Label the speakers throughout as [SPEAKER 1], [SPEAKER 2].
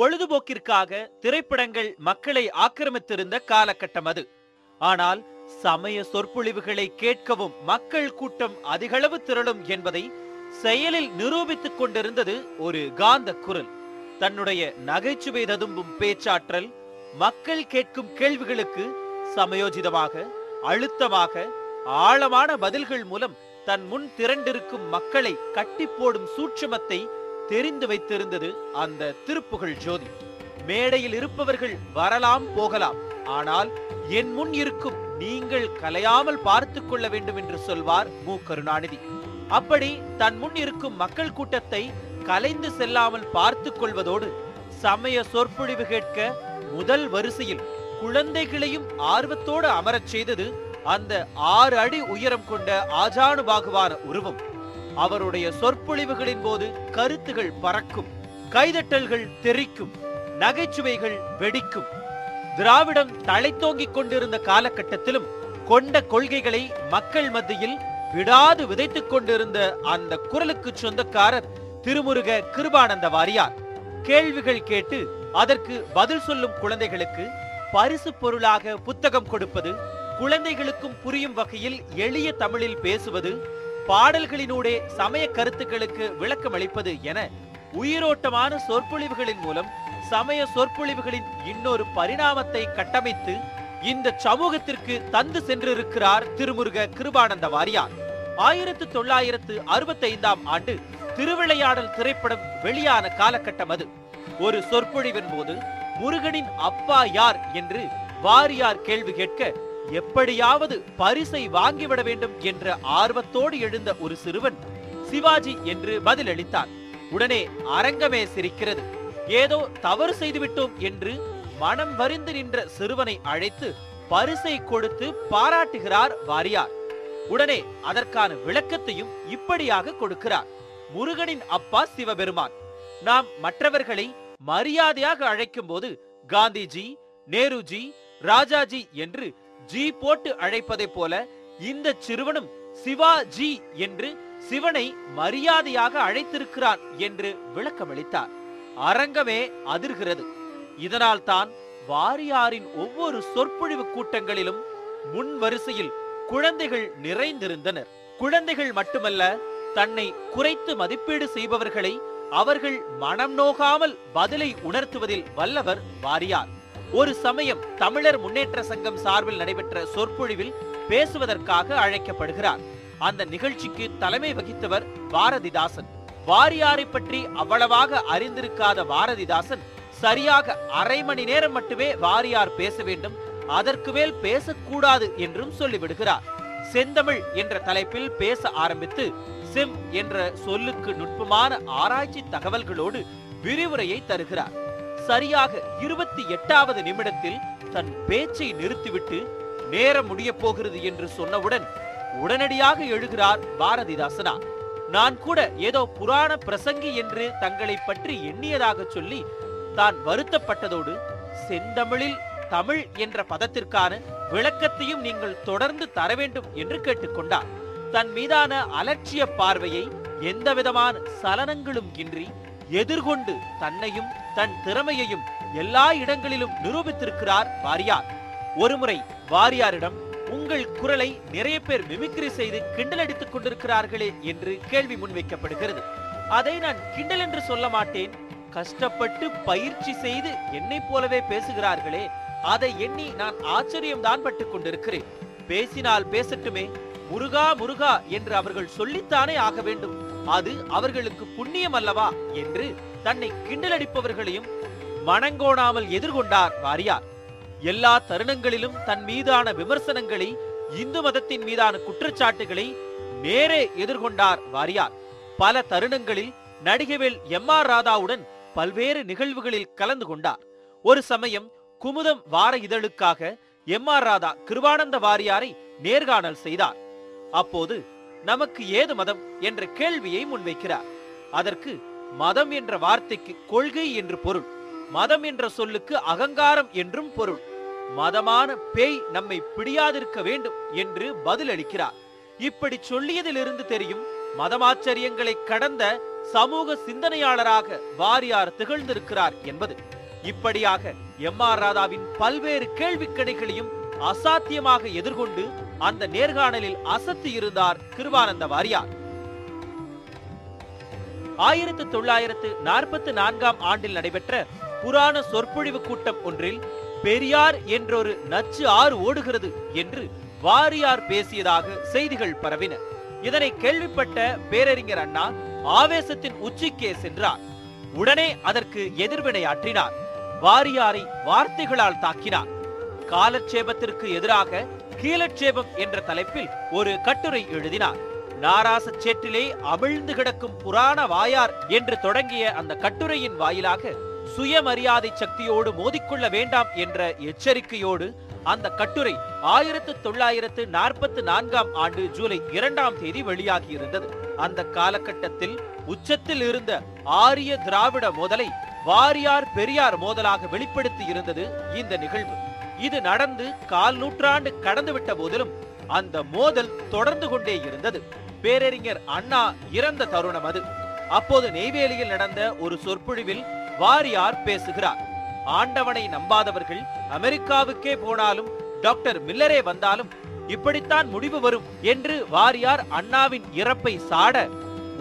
[SPEAKER 1] பொழுதுபோக்கிற்காக திரைப்படங்கள் மக்களை ஆக்கிரமித்திருந்த காலகட்டம் அது. ஆனால் சமய சொற்பொழிவுகளை கேட்கவும் மக்கள் கூட்டம் அதிகளவு திரளும் என்பதை செயலில் நிரூபித்துக் கொண்டிருந்தது ஒரு காந்த குரல். தன்னுடைய நகைச்சுவை ததும்பும் பேச்சாற்றல் மக்கள் கேட்கும் கேள்விகளுக்கு சமயோஜிதமாக அழுத்தமாக ஆழமான பதில்கள் மூலம் தன் முன் திரண்டிருக்கும் மக்களை கட்டி போடும் சூட்சமத்தை தெரிந்து வைத்திருந்தது அந்த திருப்புகழ் ஜோதி. மேடையில் இருப்பவர்கள் வரலாம் போகலாம். ஆனால் என் முன் இருக்கும் நீங்கள் கலையாமல் பார்த்துக் கொள்ள வேண்டும் என்று சொல்வார் மு. கருணாநிதி. அப்படி தன் முன் இருக்கும் மக்கள் கூட்டத்தை கலைந்து செல்லாமல் பார்த்து கொள்வதோடு சமய சொற்பொழிவு கேட்க முதல் வரிசையில் குழந்தைகளையும் ஆர்வத்தோடு அமரச் செய்தது அந்த ஆறு அடி உயரம் கொண்ட ஆஜானுபாகுவான உருவம். அவருடைய சொற்பொழிவுகளின் போது கருத்துகள் பறக்கும் கைதட்டல்கள் தெறிக்கும் நகைச்சுவைகள் வெடிக்கும். திராவிடம் தலைத்தோங்கிக் கொண்டிருந்த காலகட்டத்திலும் கொண்ட கொள்கைகளை மக்கள் மத்தியில் விடாது விதைத்துக் கொண்டிருந்த அந்த குரலுக்கு சொந்தக்காரர் திருமுருக கிருபானந்த வாரியார். கேள்விகள் கேட்டு அதற்கு பதில் சொல்லும் குழந்தைகளுக்கு பரிசு பொருளாக புத்தகம் கொடுப்பது குழந்தைகளுக்கும் புரியும் வகையில் எளிய தமிழில் பேசுவது பாடல்களினூடே சமய கருத்துக்களுக்கு விளக்கம் அளிப்பது என உயிரோட்டமான சொற்பொழிவுகளின் மூலம் சமய சொற்பொழிவுகளின் இன்னொரு பரிணாமத்தை கட்டமைத்து இந்த சமூகத்திற்கு தந்து சென்றிருக்கிறார் திருமுருக கிருபானந்த வாரியார். ஆயிரத்து தொள்ளாயிரத்து அறுபத்தி ஐந்தாம் ஆண்டு திருவிளையாடல் திரைப்படம் வெளியான காலகட்டம் அது. ஒரு சொற்பொழிவின் போது முருகனின் அப்பா யார் என்று வாரியார் கேள்வி கேட்க எப்படியாவது பரிசை வாங்கிவிட வேண்டும் என்ற ஆர்வத்தோடு எழுந்த ஒரு சிறுவன் சிவாஜி என்று பதிலளித்தான். உடனே அரங்கமே சிரிக்கிறது. ஏதோ தவறு செய்துவிட்டோம் என்று மனம் வரிந்து நின்ற சிறுவனை அழைத்து பரிசை கொடுத்து பாராட்டுகிறார் வாரியார். உடனே அதற்கான விளக்கத்தையும் இப்படியாக கொடுக்கிறார். முருகனின் அப்பா சிவபெருமான் நாம் மற்றவர்களை மரியாதையாக அழைக்கும் போது காந்திஜி நேருஜி ராஜாஜி என்று ஜி போட்டு அழைப்பதைப் போல இந்த சிறுவனும் சிவாஜி என்று சிவனை மரியாதையாக அழைத்திருக்கிறான் என்று விளக்கமளித்தார். அரங்கமே அதிர்கிறது. இதனால் தான் வாரியாரின் ஒவ்வொரு சொற்பொழிவு கூட்டங்களிலும் முன் வரிசையில் குழந்தைகள் நிறைந்திருந்தனர். குழந்தைகள் மட்டுமல்ல தன்னை குறைத்து மதிப்பீடு செய்பவர்களை அவர்கள் மனம் நோகாமல் பதிலை உணர்த்துவதில் வல்லவர் வாரியார். ஒரு சமயம் தமிழர் முன்னேற்ற சங்கம் சார்பில் நடைபெற்ற சொற்பொழிவில் பேசுவதற்காக அழைக்கப்படுகிறார். அந்த நிகழ்ச்சிக்கு தலைமை வகித்தவர் பாரதிதாசன். வாரியாரை பற்றி அவ்வளவாக அறிந்திருக்காத பாரதிதாசன் சரியாக அரை மணி நேரம் மட்டுமே வாரியார் பேச வேண்டும் அதற்கு மேல் பேசக்கூடாது என்றும் சொல்லிவிடுகிறார். செந்தமிழ் என்ற தலைப்பில் பேச ஆரம்பித்து செம் என்ற சொல்லுக்கு நுட்பமான ஆராய்ச்சி தகவல்களோடு விரிவுரையை தருகிறார். சரியாக இருபத்தி எட்டாவது நிமிடத்தில் தன் பேச்சை நிறுத்திவிட்டு நேரம் முடிய போகிறது என்று சொன்னவுடன் உடனடியாக எழுகிறார் பாரதிதாசனா. நான் கூட ஏதோ புராண பிரசங்கி என்று தங்களை பற்றி எண்ணியதாக சொல்லி தான் வருத்தப்பட்டதோடு செந்தமிழில் தமிழ் என்ற பதத்திற்கான விளக்கத்தையும் நீங்கள் தொடர்ந்து தர வேண்டும் என்று கேட்டுக்கொண்டார். தன் மீதான அலட்சிய பார்வையை எந்தவிதமான சலனங்களும் இன்றி எதிர்கொண்டு தன்னையும் தன் திறமையையும் எல்லா இடங்களிலும் நிரூபித்திருக்கிறார் வாரியார். ஒருமுறை வாரியாரிடம் உங்கள் குரலை நிறைய பேர் மிமிக்ரி செய்து கிண்டல் அடித்துக் கொண்டிருக்கிறார்களே என்று கேள்வி முன்வைக்கப்படுகிறது. அதை நான் கிண்டல் என்று சொல்ல மாட்டேன். கஷ்டப்பட்டு பயிற்சி செய்து என்னைப் போலவே பேசுகிறார்களே. அதை எண்ணி நான் ஆச்சரியம்தான் பட்டுக் கொண்டிருக்கிறேன். பேசினால் பேசட்டுமே. முருகா முருகா என்று அவர்கள் சொல்லித்தானே ஆக வேண்டும். அது அவர்களுக்கு புண்ணியம் அல்லவா என்று தன்னை கிண்டலடிப்பவர்களையும் மனங்கோணாமல் எதிர்கொண்டார் வாரியார். எல்லா தருணங்களிலும் தன் மீதான விமர்சனங்களை இந்து மதத்தின் மீதான குற்றச்சாட்டுகளை நேரே எதிர்கொண்டார் வாரியார். பல தருணங்களில் நடிகவேல் எம் ஆர் ராதாவுடன் பல்வேறு நிகழ்வுகளில் கலந்து கொண்டார். ஒரு சமயம் குமுதம் வார இதழுக்காக எம் ஆர் ராதா கிருவானந்த வாரியாரை நேர்காணல் செய்தார். அப்போது நமக்கு ஏது மதம் என்ற கேள்வியை முன்வைக்கிறார். அதற்கு மதம் என்ற வார்த்தைக்கு கொள்கை என்று பொருள் மதம் என்ற சொல்லுக்கு அகங்காரம் என்றும் பொருள் மதமான பேய் நம்மை பிடியாதிருக்க வேண்டும் என்று பதிலளிக்கிறார். இப்படி சொல்லியதிலிருந்து தெரியும் மதமாச்சரியங்களை கடந்த சமூக சிந்தனையாளராக வாரியார் திகழ்ந்திருக்கிறார் என்பது. இப்படியாக எம் ஆர் ராதாவின் பல்வேறு கேள்விக்கணைகளையும் அசாத்தியமாக எதிர்கொண்டு அந்த நேர்காணலில் அசத்தி இருந்தார் கிருவானந்த வாரியார் ஆயிரத்து தொள்ளாயிரத்து நாற்பத்தி நான்காம் ஆண்டில் நடைபெற்ற புராண சொற்பொழிவு கூட்டம் ஒன்றில் பெரியார் என்றொரு நச்சு ஆறு ஓடுகிறது என்று வாரியார் பேசியதாக செய்திகள் பரவின. இதனை கேள்விப்பட்ட பேரறிஞர் அண்ணா ஆவேசத்தின் உச்சிக்கே சென்றார். உடனே அதற்கு எதிர்வினையாற்றினார். வாரியாரை வார்த்தைகளால் தாக்கினார். காலட்சேபத்திற்கு எதிராக கீழட்சேபம் என்ற தலைப்பில் ஒரு கட்டுரை எழுதினார். நாராச சேற்றிலே அமிழ்ந்து கிடக்கும் புராண வாயார் என்று தொடங்கிய அந்த கட்டுரையின் வாயிலாக சுயமரியாதை சக்தியோடு மோதிக்கொள்ள வேண்டாம் என்ற எச்சரிக்கையோடு அந்த கட்டுரை ஆயிரத்து தொள்ளாயிரத்து நாற்பத்தி நான்காம் ஆண்டு ஜூலை இரண்டாம் தேதி வெளியாகியிருந்தது. அந்த காலகட்டத்தில் உச்சத்தில் இருந்த ஆரிய திராவிட மோதலை வாரியார் பெரியார் மோதலாக வெளிப்படுத்தி இருந்தது இந்த நிகழ்வு. இது நடந்து கால் நூற்றாண்டு கடந்துவிட்ட போதிலும் அந்த மோதல் தொடர்ந்து கொண்டே இருந்தது. பேரறிஞர் அண்ணா இறந்த தருணம் அது. அப்போது நெய்வேலியில் நடந்த ஒரு சொற்பொழிவில் வாரியார் பேசுகிறார். ஆண்டவனை நம்பாதவர்கள் அமெரிக்காவுக்கே போனாலும் டாக்டர் மில்லரே வந்தாலும் இப்படித்தான் முடிவு வரும் என்று வாரியார் அண்ணாவின் இறப்பை சாட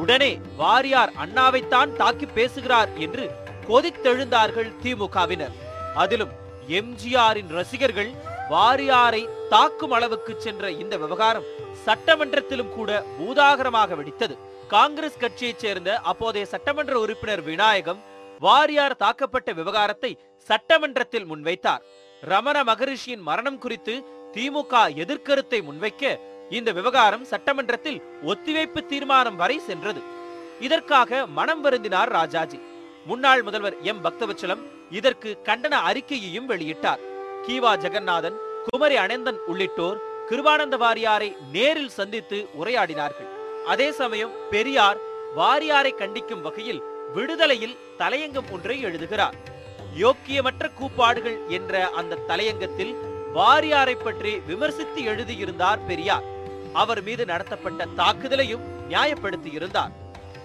[SPEAKER 1] உடனே வாரியார் அண்ணாவைத்தான் தாக்கி பேசுகிறார் என்று கொதித்தெழுந்தார்கள் திமுகவினர் அதிலும் எம்ஜிஆரின் ரசிகர்கள் வாரியாரை தாக்கும் அளவுக்கு சென்ற இந்த விவகாரம் சட்டமன்றத்திலும் கூட பூதாகரமாக வெடித்தது. காங்கிரஸ் கட்சியைச் சேர்ந்த அப்போதைய சட்டமன்ற உறுப்பினர் விநாயகம் வாரியார் தாக்கப்பட்ட விவகாரத்தை சட்டமன்றத்தில் முன்வைத்தார். ரமண மகரிஷியின் மரணம் குறித்து திமுக எதிர்கருத்தை முன்வைக்க இந்த விவகாரம் சட்டமன்றத்தில் ஒத்திவைப்பு தீர்மானம் வரை சென்றது. இதற்காக மனம் வருந்தினார் ராஜாஜி. முன்னாள் முதல்வர் எம். பக்தவச்சலம் இதற்கு கண்டன அறிக்கையையும் வெளியிட்டார். கீவா ஜெகநாதன் குமரி அனந்தன் உள்ளிட்டோர் கிருபானந்த வாரியாரை நேரில் சந்தித்து உரையாடினார்கள். அதே சமயம் பெரியார் வாரியாரை கண்டிக்கும் வகையில் விடுதலையில் தலையங்கம் ஒன்றை எழுதுகிறார். யோக்கியமற்ற கூப்பாடுகள் என்ற அந்த தலையங்கத்தில் வாரியாரை பற்றி விமர்சித்து எழுதியிருந்தார் பெரியார். அவர் மீது நடத்தப்பட்ட தாக்குதலையும் நியாயப்படுத்தி இருந்தார்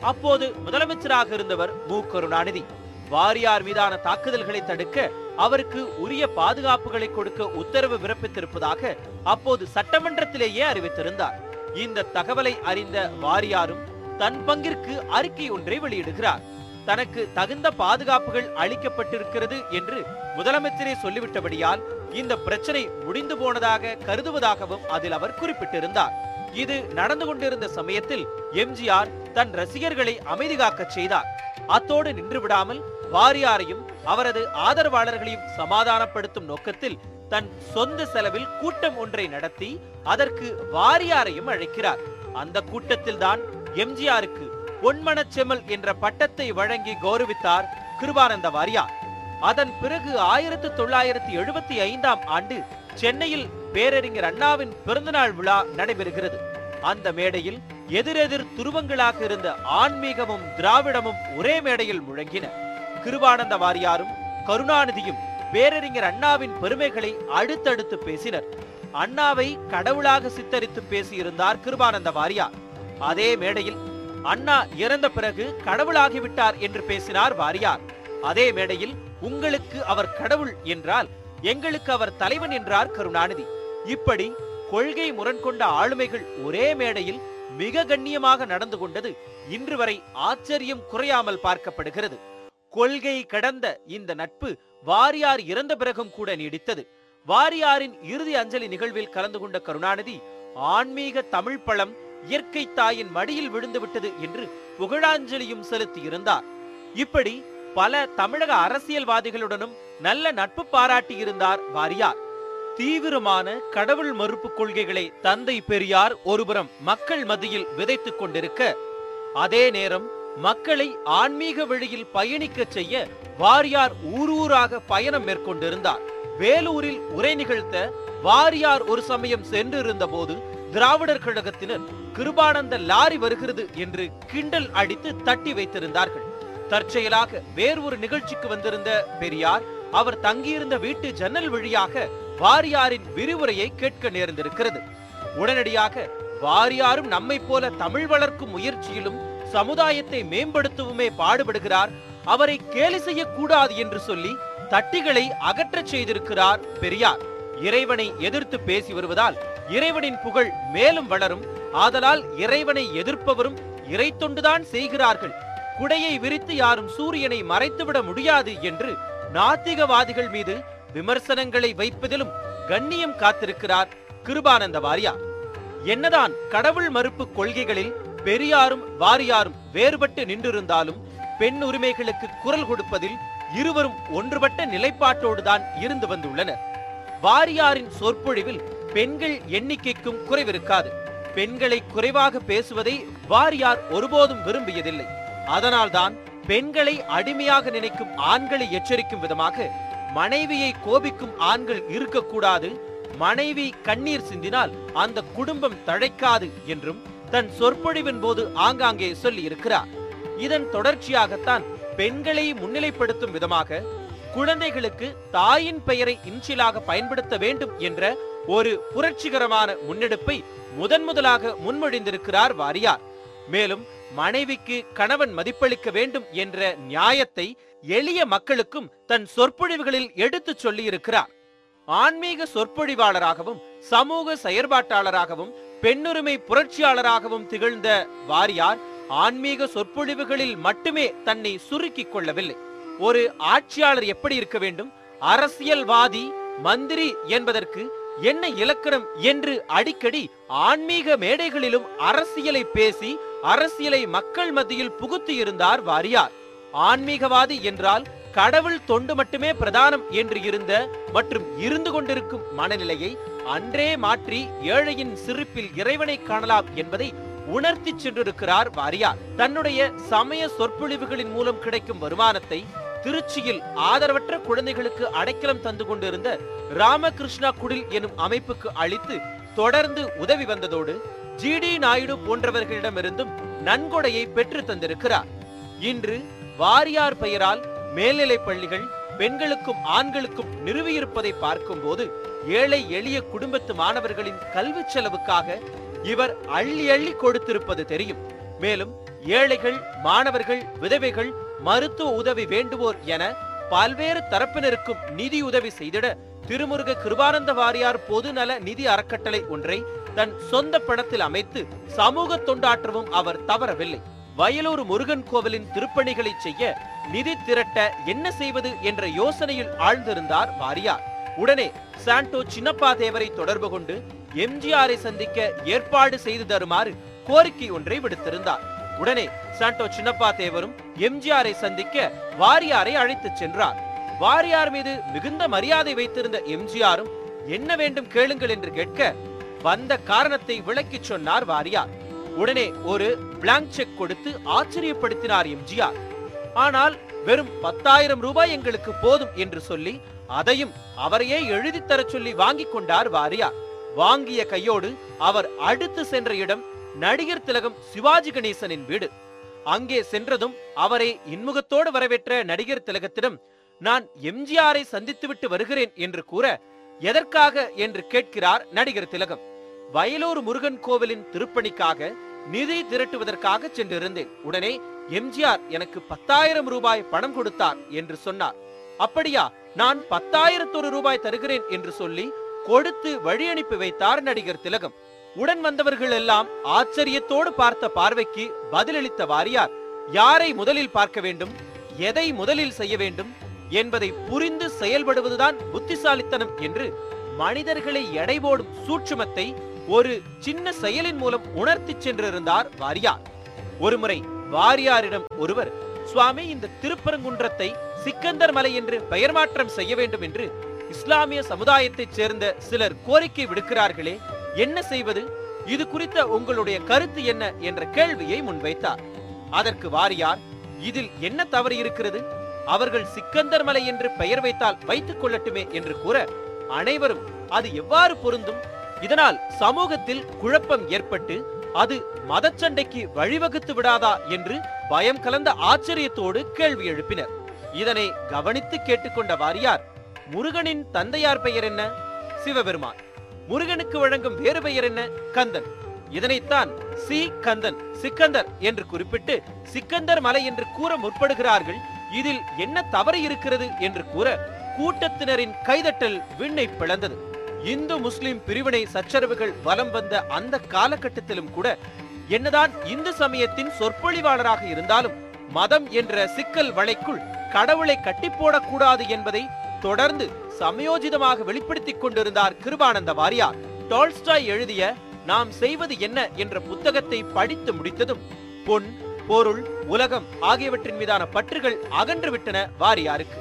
[SPEAKER 1] அப்போது முதலமைச்சராக இருந்தவர் மு. கருணாநிதி. வாரியார் மீதான தாக்குதல்களை தடுக்க அவருக்கு உரிய பாதுகாப்புகளை கொடுக்க உத்தரவு பிறப்பித்திருப்பதாக அப்போது சட்டமன்றத்திலேயே அறிவித்திருந்தார். இந்த தகவலை அறிந்த வாரியாரும் தன் பங்கிற்கு அறிக்கை ஒன்றை வெளியிடுகிறார். தனக்கு தகுந்த பாதுகாப்புகள் அளிக்கப்பட்டிருக்கிறது என்று முதலமைச்சரே சொல்லிவிட்டபடியால் இந்த பிரச்சனை முடிந்து போனதாக கருதுவதாகவும் அதில் அவர் குறிப்பிட்டிருந்தார். இது நடந்து கொண்டிருந்த சமயத்தில் எம்ஜிஆர் தன் ரசிகர்களை அமைதி காக்க செய்தார். அத்தோடு நின்று விடாமல் வாரியாரையும் அவரது ஆதரவாளர்களையும் சமாதானப்படுத்தும் நோக்கத்தில் தன் சொந்த செலவில் கூட்டம் ஒன்றை நடத்தி அதற்கு வாரியாரையும் அழைக்கிறார். அந்த கூட்டத்தில்தான் எம்ஜிஆருக்கு பொன்மனச்செம்மல் என்ற பட்டத்தை வழங்கி கௌரவித்தார் கிருபானந்த வாரியார். அதன் பிறகு ஆயிரத்தி தொள்ளாயிரத்தி எழுபத்தி ஐந்தாம் ஆண்டு சென்னையில் பேரறிஞர் அண்ணாவின் பிறந்தநாள் விழா நடைபெறுகிறது. அந்த மேடையில் எதிரெதிர் துருவங்களாக இருந்த ஆன்மீகமும் திராவிடமும் ஒரே மேடையில் முழங்கின. கிருபானந்த வாரியாரும் கருணாநிதியும் பேரறிஞர் அண்ணாவின் பெருமைகளை அடுத்தடுத்து பேசினர். அண்ணாவை கடவுளாக சித்தரித்து பேசியிருந்தார் கிருபானந்த வாரியார். அதே மேடையில் அண்ணா இறந்த பிறகு கடவுளாகிவிட்டார் என்று பேசினார் வாரியார். அதே மேடையில் உங்களுக்கு அவர் கடவுள் என்றால் எங்களுக்கு அவர் தலைவன் என்றார் கருணாநிதி. இப்படி கொள்கை முரண் கொண்ட ஆளுமைகள் ஒரே மேடையில் மிக கண்ணியமாக நடந்து கொண்டது இன்று வரை ஆச்சரியம் குறையாமல் பார்க்கப்படுகிறது. கொள்கை கடந்த இந்த நட்பு வாரியார் இறந்த பிறகும் கூட நீடித்தது. வாரியாரின் இறுதி அஞ்சலி நிகழ்வில் கலந்து கொண்ட கருணாநிதி ஆன்மீக தமிழ் பழம் இயற்கை தாயின் மடியில் விழுந்துவிட்டது என்று புகழாஞ்சலியும் செலுத்தியிருந்தார் இப்படி பல தமிழக அரசியல்வாதிகளுடனும் நல்ல நட்பு பாராட்டியிருந்தார் வாரியார். தீவிரமான கடவுள் மறுப்பு கொள்கைகளை தந்தை பெரியார் ஒருபுறம் மக்கள் மத்தியில் விதைத்துக் கொண்டிருக்க அதே நேரம் மக்களை ஆன்மீக வழியில் பயணிக்க செய்ய வாரியார் ஊர் ஊராக பயணம் மேற்கொண்டிருந்தார். வேலூரில் உரை நிகழ்த்த வாரியார் ஒரு சமயம் சென்றிருந்த போது திராவிடர் கழகத்தினர் கிருபானந்த லாரி வருகிறது என்று கிண்டல் அடித்து தட்டி வைத்திருந்தார்கள். தற்செயலாக வேறு ஒரு நிகழ்ச்சிக்கு வந்திருந்த பெரியார் அவர் தங்கியிருந்த வீட்டு ஜன்னல் வழியாக வாரியாரின் விரிவுரையை கேட்க நேர்ந்திருக்கிறது. உடனடியாக வாரியாரும் நம்மை போல தமிழ் வளர்க்கும் முயற்சியிலும் சமுதாயத்தை மேம்படுத்தவுமே பாடுபடுகிறார் அவரை கேலி செய்யக்கூடாது என்று சொல்லி தட்டிகளை அகற்றச் செய்திருக்கிறார் பெரியார். இறைவனை எதிர்த்து பேசி வருவதால் இறைவனின் புகழ் மேலும் வளரும் ஆதலால் இறைவனை எதிர்ப்பவரும் இறை தொண்டுதான் செய்கிறார்கள். குடையை விரித்து யாரும் சூரியனை மறைத்துவிட முடியாது என்று நாத்திகவாதிகள் மீது விமர்சனங்களை வைப்பதிலும் கண்ணியம் காத்திருக்கிறார் கிருபானந்த வாரியார். என்னதான் கடவுள் மறுப்பு கொள்கைகளில் பெரியாரும் வாரியாரும் வேறுபட்டு நின்றிருந்தாலும் பெண் உரிமைகளுக்கு குரல் கொடுப்பதில் இருவரும் ஒன்றுபட்ட நிலைப்பாட்டோடுதான் இருந்து வந்துள்ளனர். வாரியாரின் சொற்பொழிவில் பெண்கள் எண்ணிக்கைக்கும் குறைவிருக்காது. பெண்களை குறைவாக பேசுவதை வாரியார் ஒருபோதும் விரும்பியதில்லை. அதனால்தான் பெண்களை அடிமையாக நினைக்கும் ஆண்களை எச்சரிக்கும் விதமாக மனைவியை கோபிக்கும் ஆண்கள் இருக்கக்கூடாது. மனைவி கண்ணீர் சிந்தினால் அந்த குடும்பம் தழைக்காது என்றும் தன் சொற்பொழிவின் போது ஆங்காங்கே சொல்லியிருக்கிறார். இதன் தொடர்ச்சியாகத்தான் பெண்களை முன்னிலைப்படுத்தும் விதமாக குழந்தைகளுக்கு தாயின் பெயரை இன்சிலாக பயன்படுத்த வேண்டும் என்ற ஒரு புரட்சிகரமான முன்னெடுப்பை முதன் முதலாக முன்மொழிந்திருக்கிறார் வாரியார். மேலும் மனைவிக்கு கணவன் மதிப்பளிக்க வேண்டும் என்ற நியாயத்தை எளிய மக்களுக்கும் தன் சொற்பொழிவுகளில் எடுத்துச் சொல்லியிருக்கிறார். ஆன்மீக சொற்பொழிவாளராகவும் சமூக செயற்பாட்டாளராகவும் பெண்ணுரிமை புரட்சியாளராகவும் திகழ்ந்த வாரியார் ஆன்மீக சொற்பொழிவுகளில் மட்டுமே தன்னை சுருக்கிக் கொள்ளவில்லை. ஒரு ஆட்சியாளர் எப்படி இருக்க வேண்டும்? அரசியல்வாதி மந்திரி என்பதற்கு என்ன இலக்கணம் என்று அடிக்கடி ஆன்மீக மேடைகளிலும் அரசியலை பேசி அரசியலை மக்கள் மத்தியில் புகுத்தி இருந்தார் வாரியார். ஆன்மீகவாதி என்றால் கடவுள் தொண்டு மட்டுமே பிரதானம் என்று இருந்த மற்றும் இருந்து கொண்டிருக்கும் மனநிலையை அன்றே மாற்றி ஏழையின் சிரிப்பில் இறைவனை காணலாம் என்பதை உணர்த்தி சென்றிருக்கிறார் வாரியார். தன்னுடைய சமய சொற்பொழிவுகளின் மூலம் கிடைக்கும் வருமானத்தை திருச்சியில் ஆதரவற்ற குழந்தைகளுக்கு அடைக்கலம் தந்து கொண்டிருந்த ராமகிருஷ்ணா குடில் எனும் அமைப்புக்கு அளித்து தொடர்ந்து உதவி வந்ததோடு ஜி டி நாயுடு போன்றவர்களிடமிருந்தும் நன்கொடையை பெற்று தந்திருக்கிறார். இன்று வாரியார் பெயரால் மேல்நிலைப் பள்ளிகள் பெண்களுக்கும் ஆண்களுக்கும் நிறுவியிருப்பதை பார்க்கும்போது ஏழை எளிய குடும்பத்து மாணவர்களின் கல்வி செலவுக்காக இவர் அள்ளி அள்ளி கொடுத்திருப்பது தெரியும். மேலும் ஏழைகள் மாணவர்கள் விதவைகள் மருத்துவ உதவி வேண்டுவோர் என பல்வேறு தரப்பினருக்கும் நிதி உதவி செய்திட திருமுருக கிருபானந்த வாரியார் பொதுநல நிதி அறக்கட்டளை ஒன்றை தன் சொந்த பணத்தில் அமைத்து சமூக தொண்டாற்றவும் அவர் தவறவில்லை. வயலூர் முருகன் கோவிலின் திருப்பணிகளை செய்ய நிதி திரட்ட என்ன செய்வது என்ற யோசனையில் ஆழ்ந்திருந்தார் வாரியார். உடனே சாண்டோ சின்னப்பா தேவரை தொடர்பு கொண்டு எம்ஜிஆரை சந்திக்க ஏற்பாடு செய்து தருமாறு கோரிக்கை ஒன்றை விடுத்திருந்தார். உடனே சாண்டோ சின்னப்பா தேவரும் எம்ஜிஆரை சந்திக்க வாரியாரை அழைத்துச் சென்றார். வாரியார் மீது மிகுந்த மரியாதை வைத்திருந்த எம்ஜிஆரும் என்ன வேண்டும் கேளுங்கள் என்று கேட்க வந்த காரணத்தை விளக்கிச் சொன்னார் வாரியார். உடனே ஒரு பிளாங்க் செக் கொடுத்து ஆச்சரியப்படுத்தினார் எம்ஜிஆர். ஆனால் வெறும் பத்தாயிரம் ரூபாய் எங்களுக்கு போதும் என்று சொல்லி அதையும் அவரையே எழுதித் தரச் சொல்லி வாங்கிக் கொண்டார் வாரியார் வாங்கிய கையோடு அவர் அடுத்து சென்ற இடம் நடிகர் திலகம் சிவாஜி கணேசனின் வீடு. அங்கே சென்றதும் அவரை இன்முகத்தோடு வரவேற்ற நடிகர் திலகத்திடம் நான் எம்ஜிஆரை சந்தித்துவிட்டு வருகிறேன் என்று கூற எதற்காக என்று கேட்கிறார் நடிகர் திலகம். வயலூர் முருகன் கோவிலின் திருப்பணிக்காக நிதி திரட்டுவதற்காக சென்றிருந்தேன். உடனே எம்ஜிஆர் எனக்கு பத்தாயிரம் ரூபாய் பணம் கொடுத்தார் என்று சொன்னார். அப்படியா நான் பத்தாயிரத்தொரு ரூபாய் தருகிறேன் என்று சொல்லி கொடுத்து வழி அனுப்பி வைத்தார் நடிகர் திலகம். உடன் வந்தவர்கள் எல்லாம் ஆச்சரியத்தோடு பார்த்த பார்வைக்கு பதிலளித்த வாரியார் யாரை முதலில் பார்க்க வேண்டும்? எதை முதலில் செய்ய வேண்டும்? என்பதை புரிந்து செயல்படுவதுதான் புத்திசாலித்தனம் என்று மனிதர்களை எடை போடும் சூட்சுமத்தை ஒரு சின்ன செயலின் மூலம் உணர்த்திச் சென்றிருந்தார் வாரியார். ஒருமுறை வாரியாரிடம் ஒருவர் சுவாமி இந்த திருப்பரங்குன்றத்தை சிக்கந்தர் மலை என்று பெயர் மாற்றம் செய்ய வேண்டும் என்று இஸ்லாமிய சமுதாயத்தைச் சேர்ந்த சிலர் கோரிக்கை விடுக்கிறார்களே என்ன செய்வது? இது குறித்த உங்களுடைய கருத்து என்ன? என்ற கேள்வியை முன்வைத்தார். அதற்கு வாரியார் இதில் என்ன தவறு இருக்கிறது? அவர்கள் சிக்கந்தர் மலை என்று பெயர் வைத்தால் வைத்துக் கொள்ளட்டுமே என்று கூற அனைவரும் அது எவ்வாறு பொருந்தும்? இதனால் சமூகத்தில் குழப்பம் ஏற்பட்டு அது மதச்சண்டைக்கு வழிவகுத்து விடாதா என்று பயம் கலந்த ஆச்சரியத்தோடு கேள்வி எழுப்பினர். இதனை கவனித்து கேட்டுக்கொண்ட வாரியார் முருகனின் தந்தையார் பெயர் என்ன? சிவபெருமான். முருகனுக்கு வழங்கும் வேறு பெயர் என்ன? கந்தன். இதனைத்தான் சி. கந்தன் சிக்கந்தர் என்று குறிப்பிட்டு சிக்கந்தர் மலை என்று கூற முற்படுகிறார்கள். இதில் என்ன தவறு இருக்கிறது என்று கூற கூட்டத்தினரின் கைதட்டல் விண்ணை பிளந்தது. இந்து முஸ்லிம் பிரிவினை சச்சரவுகள் வலம் வந்த அந்த காலகட்டத்திலும் கூட என்னதான் இந்து சமயத்தின் சொற்பொழிவாளராக இருந்தாலும் மதம் என்ற சிக்கல் வலைக்குள் கடவுளை கட்டி போடக்கூடாது என்பதை தொடர்ந்து சமயோஜிதமாக வெளிப்படுத்திக் கொண்டிருந்தார் கிருபானந்த வாரியார். டால்ஸ்டாய் எழுதிய நாம் செய்வது என்ன என்ற புத்தகத்தை படித்து முடித்ததும் பொன் பொருள் உலகம் ஆகியவற்றின் மீதான பற்றுகள் அகன்று விட்டன வாரியாருக்கு.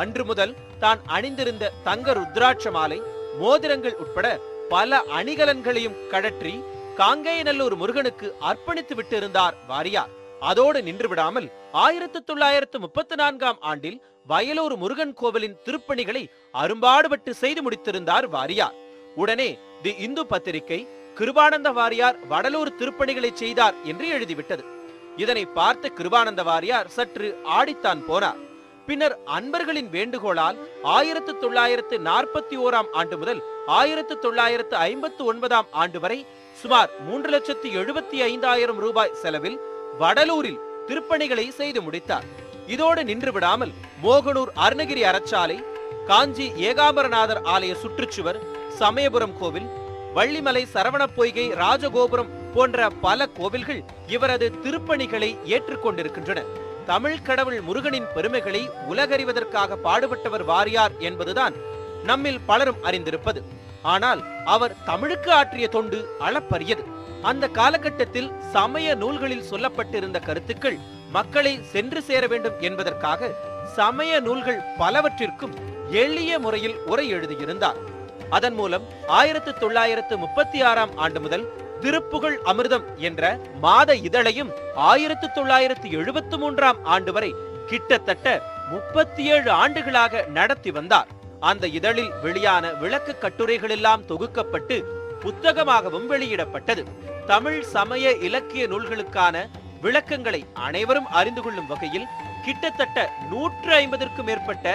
[SPEAKER 1] அன்று முதல் தான் அணிந்திருந்த தங்க ருத்ராட்ச மாலை மோதிரங்கள் உட்பட பல அணிகலன்களையும் கழற்றி காங்கேயநல்லூர் முருகனுக்கு அர்ப்பணித்து விட்டிருந்தார் வாரியார். அதோடு நின்று விடாமல் ஆயிரத்தி தொள்ளாயிரத்து முப்பத்தி நான்காம் ஆண்டில் வயலூர் முருகன் கோவிலின் திருப்பணிகளை அரும்பாடுபட்டு செய்து முடித்திருந்தார் வாரியார். உடனே தி இந்து பத்திரிகை கிருபானந்த வாரியார் வடலூர் திருப்பணிகளை செய்தார் என்று எழுதிவிட்டது. இதனை பார்த்த கிருபானந்த வாரியார் சற்று ஆடித்தான் போனார். பின்னர் அன்பர்களின் வேண்டுகோளால் ஆயிரத்து தொள்ளாயிரத்து நாற்பத்தி ஓராம் ஆண்டு முதல் ஆயிரத்து தொள்ளாயிரத்து ஐம்பத்து ஒன்பதாம் ஆண்டு வரை சுமார் மூன்று லட்சத்து எழுபத்தி ஐந்தாயிரம் ரூபாய் செலவில் வடலூரில் திருப்பணிகளை செய்து முடித்தார். இதோடு நின்று விடாமல் மோகனூர் அருணகிரி அறச்சாலை காஞ்சி ஏகாம்பரநாதர் ஆலய சுற்றுச்சுவர் சமயபுரம் கோவில் வள்ளிமலை சரவண பொய்கை ராஜகோபுரம் போன்ற பல கோவில்கள் இவரது திருப்பணிகளை ஏற்றுக்கொண்டிருக்கின்றன. தமிழ் கடவுள் முருகனின் பெருமைகளை உலகறிவதற்காக பாடுபட்டவர் வாரியார் என்பதுதான் நம்மில் பலரும் அறிந்திருப்பது. ஆனால் அவர் தமிழுக்கு ஆற்றிய தொண்டு அளப்பரியது. அந்த காலகட்டத்தில் சமய நூல்களில் சொல்லப்பட்டிருந்த கருத்துக்கள் மக்களை சென்று சேர வேண்டும் என்பதற்காக சமய நூல்கள் பலவற்றிற்கும் எளிய முறையில் உரை எழுதியிருந்தார். அதன் மூலம் ஆயிரத்து தொள்ளாயிரத்து முப்பத்தி ஆறாம் ஆண்டு முதல் திருப்புகழ் அமிர்தம் என்ற மாத இதழையும் ஆயிரத்தி தொள்ளாயிரத்தி எழுபத்தி மூன்றாம் ஆண்டு வரை கிட்டத்தட்ட முப்பத்தி ஏழு ஆண்டுகளாக நடத்தி வந்தார். அந்த இதழில் வெளியான விளக்க கட்டுரைகள் எல்லாம் தொகுக்கப்பட்டு புத்தகமாகவும் வெளியிடப்பட்டது. தமிழ் சமய இலக்கிய நூல்களுக்கான விளக்கங்களை அனைவரும் அறிந்து கொள்ளும் வகையில் கிட்டத்தட்ட நூற்று ஐம்பதற்கும் மேற்பட்ட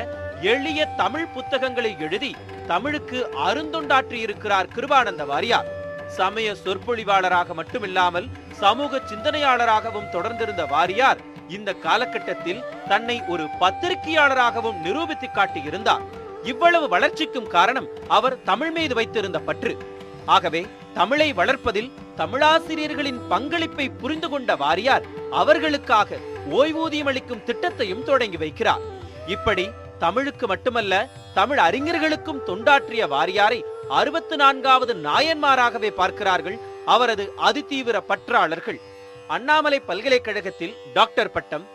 [SPEAKER 1] எளிய தமிழ் புத்தகங்களை எழுதி தமிழுக்கு அருந்தொண்டாற்றி இருக்கிறார் கிருபானந்த வாரியார். சமய சொற்பொழிவாளராக மட்டுமில்லாமல் சமூக சிந்தனையாளராகவும் தொடர்ந்திருந்த வாரியார் இந்த காலகட்டத்தில் தன்னை ஒரு பத்திரிகையாளராகவும் நிரூபித்து காட்டியிருந்தார். இவ்வளவு வளர்ச்சிக்கும் காரணம் அவர் தமிழ் மீது வைத்திருந்த பற்று. ஆகவே தமிழை வளர்ப்பதில் தமிழாசிரியர்களின் பங்களிப்பை புரிந்து கொண்ட வாரியார் அவர்களுக்காக ஓய்வூதியம் அளிக்கும் திட்டத்தையும் தொடங்கி வைக்கிறார். இப்படி தமிழுக்கு மட்டுமல்ல தமிழ் அறிஞர்களுக்கும் தொண்டாற்றிய வாரியாரை அறுபத்து நான்காவது நாயன்மாராகவே பார்க்கிறார்கள் அவரது அதிதீவிர பற்றாளர்கள். அண்ணாமலை பல்கலைக்கழகத்தில் டாக்டர் பட்டம்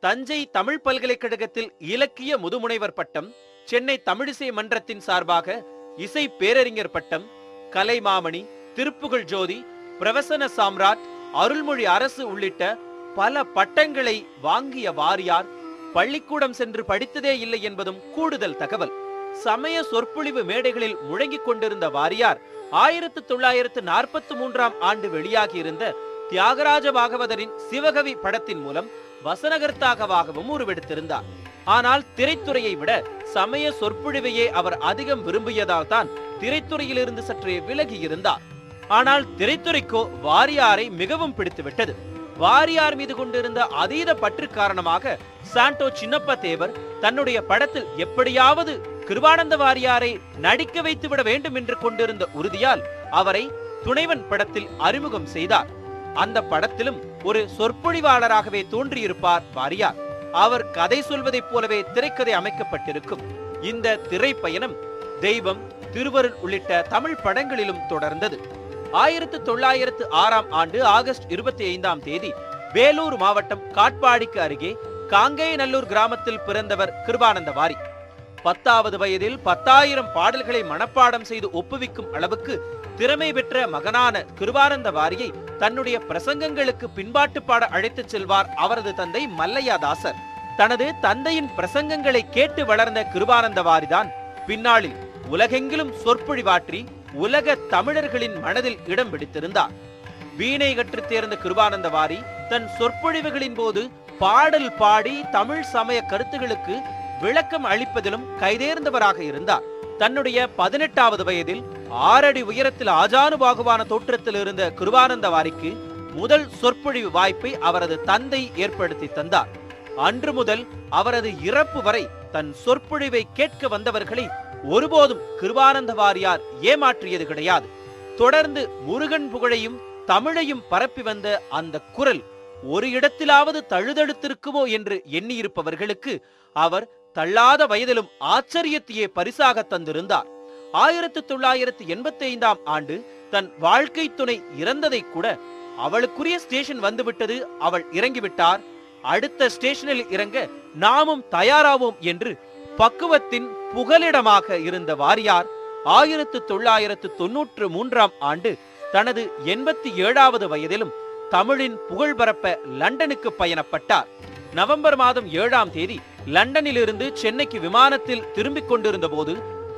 [SPEAKER 1] தஞ்சை தமிழ் பல்கலைக்கழகத்தில் இலக்கிய முதுமுனைவர் பட்டம் சென்னை தமிழிசை மன்றத்தின் சார்பாக இசை பேரறிஞர் பட்டம் கலைமாமணி திருப்புகழ் ஜோதி பிரவசன சாம்ராட் அருள்மொழி அரசு உள்ளிட்ட பல பட்டங்களை வாங்கிய வாரியார் பள்ளிக்கூடம் சென்று படித்ததே இல்லை என்பதும் கூடுதல் தகவல். சமய சொற்பொழிவு மேடைகளில் முழங்கிக் கொண்டிருந்த வாரியார் ஆயிரத்து தொள்ளாயிரத்து நாற்பத்தி மூன்றாம் ஆண்டு வெளியாகியிருந்த தியாகராஜ பாகவதரின் சிவகவி படத்தின் மூலம் வசனகர்த்தாகவாகவும் உருவெடுத்திருந்தார். ஆனால் திரைத்துறையை விட சமய சொற்பொழிவையே அவர் அதிகம் விரும்பியதால் தான் திரைத்துறையிலிருந்து சற்றே விலகி இருந்தார் ஆனால் திரைத்துறைக்கோ வாரியாரை மிகவும் பிடித்துவிட்டது. வாரியார் மீது கொண்டிருந்த அதீத பற்று காரணமாக சாண்டோ சின்னப்ப தேவர் தன்னுடைய படத்தில் எப்படியாவது கிருபானந்த வாரியாரை நடிக்க வைத்துவிட வேண்டும் என்று கொண்டிருந்த உறுதியால் அவரை துணைவன் படத்தில் அறிமுகம் செய்தார். அந்த படத்திலும் ஒரு சொற்பொழிவாளராகவே தோன்றியிருப்பார் வாரியார். அவர் கதை சொல்வதைப் போலவே திரைக்கதை அமைக்கப்பட்டிருக்கும். இந்த திரைப்பயணம் தெய்வம் திருவருள் உள்ளிட்ட தமிழ் படங்களிலும் தொடர்ந்தது. ஆயிரத்து தொள்ளாயிரத்து ஆறாம் ஆண்டு ஆகஸ்ட் இருபத்தி ஐந்தாம் தேதி வேலூர் மாவட்டம் காட்பாடிக்கு அருகே காங்கேயநல்லூர் கிராமத்தில் பிறந்தவர் கிருபானந்த வாரி. பத்தாவது வயதில் பத்தாயிரம் பாடல்களை மனப்பாடம் செய்து ஒப்புவிக்கும் அளவுக்கு திறமை பெற்ற மகனான கிருபானந்த வாரியை தன்னுடைய பிரசங்கங்களுக்கு பின்பாட்டு பாட அழைத்துச் செல்வார் அவரது தந்தை மல்லையாதாசர். தனது தந்தையின் பிரசங்கங்களை கேட்டு வளர்ந்த கிருபானந்த வாரிதான் பின்னாளில் உலகெங்கிலும் சொற்பொழிவாற்றி உலக தமிழர்களின் மனதில் இடம் பிடித்திருந்தார். வீணை கற்றுத் தேர்ந்த கிருபானந்த வாரி தன் சொற்பொழிவுகளின் போது பாடல் பாடி தமிழ் சமய கருத்துகளுக்கு விளக்கம் அளிப்பதிலும் கைதேர்ந்தவராக இருந்தார். தன்னுடைய பதினெட்டாவது வயதில் ஆறடி உயரத்தில் ஆஜானுபாகுவான தோற்றத்தில் இருந்த கிருவானந்த வாரிக்கு முதல் சொற்பொழிவு வாய்ப்பை அவரது தந்தை ஏற்படுத்தி தந்தார். அன்று முதல் அவரது இறப்பு வரை தன் சொற்பொழிவை கேட்க வந்தவர்களை ஒருபோதும் கிருவானந்த வாரியார் ஏமாற்றியது கிடையாது. தொடர்ந்து முருகன் புகழையும் தமிழையும் பரப்பி வந்த அந்த குரல் ஒரு இடத்திலாவது தழுதழுத்திருக்குமோ என்று எண்ணியிருப்பவர்களுக்கு அவர் தள்ளாத வயதிலும் ஆச்சரியத்தையே பரிசாக தந்திருந்தார். ஆயிரத்தி தொள்ளாயிரத்தி எண்பத்தி ஐந்தாம் ஆண்டு தன் வாழ்க்கை துணை இறந்ததை கூட அவளுக்குரிய ஸ்டேஷன் வந்துவிட்டது அவள் இறங்கிவிட்டார். அடுத்த ஸ்டேஷனில் இறங்க நாமும் தயாராவோம் என்று பக்குவத்தின் புகலிடமாக இருந்த வாரியார் ஆயிரத்து தொள்ளாயிரத்து தொன்னூற்று மூன்றாம் ஆண்டு தனது எண்பத்தி ஏழாவது வயதிலும் தமிழின் புகழ் பரப்ப லண்டனுக்கு பயணப்பட்டார். நவம்பர் மாதம் ஏழாம் தேதி லண்டனில் இருந்து சென்னைக்கு விமானத்தில் திரும்பிக் கொண்டிருந்த போது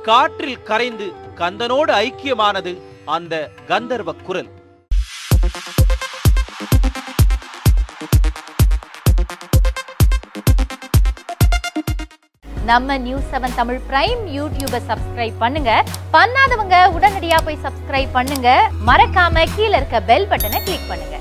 [SPEAKER 1] காற்றில் கரைந்து கந்தனோடு ஐக்கியமானது அந்த கந்தர்வ குரல்.
[SPEAKER 2] நம்ம நியூஸ் செவன் தமிழ் பிரைம் யூடியூபை சப்ஸ்கிரைப் பண்ணுங்க. பண்ணாதவங்க உடனடியாக போய் சப்ஸ்கிரைப் பண்ணுங்க. மறக்காம கீழே இருக்க பெல் பட்டனை கிளிக் பண்ணுங்க.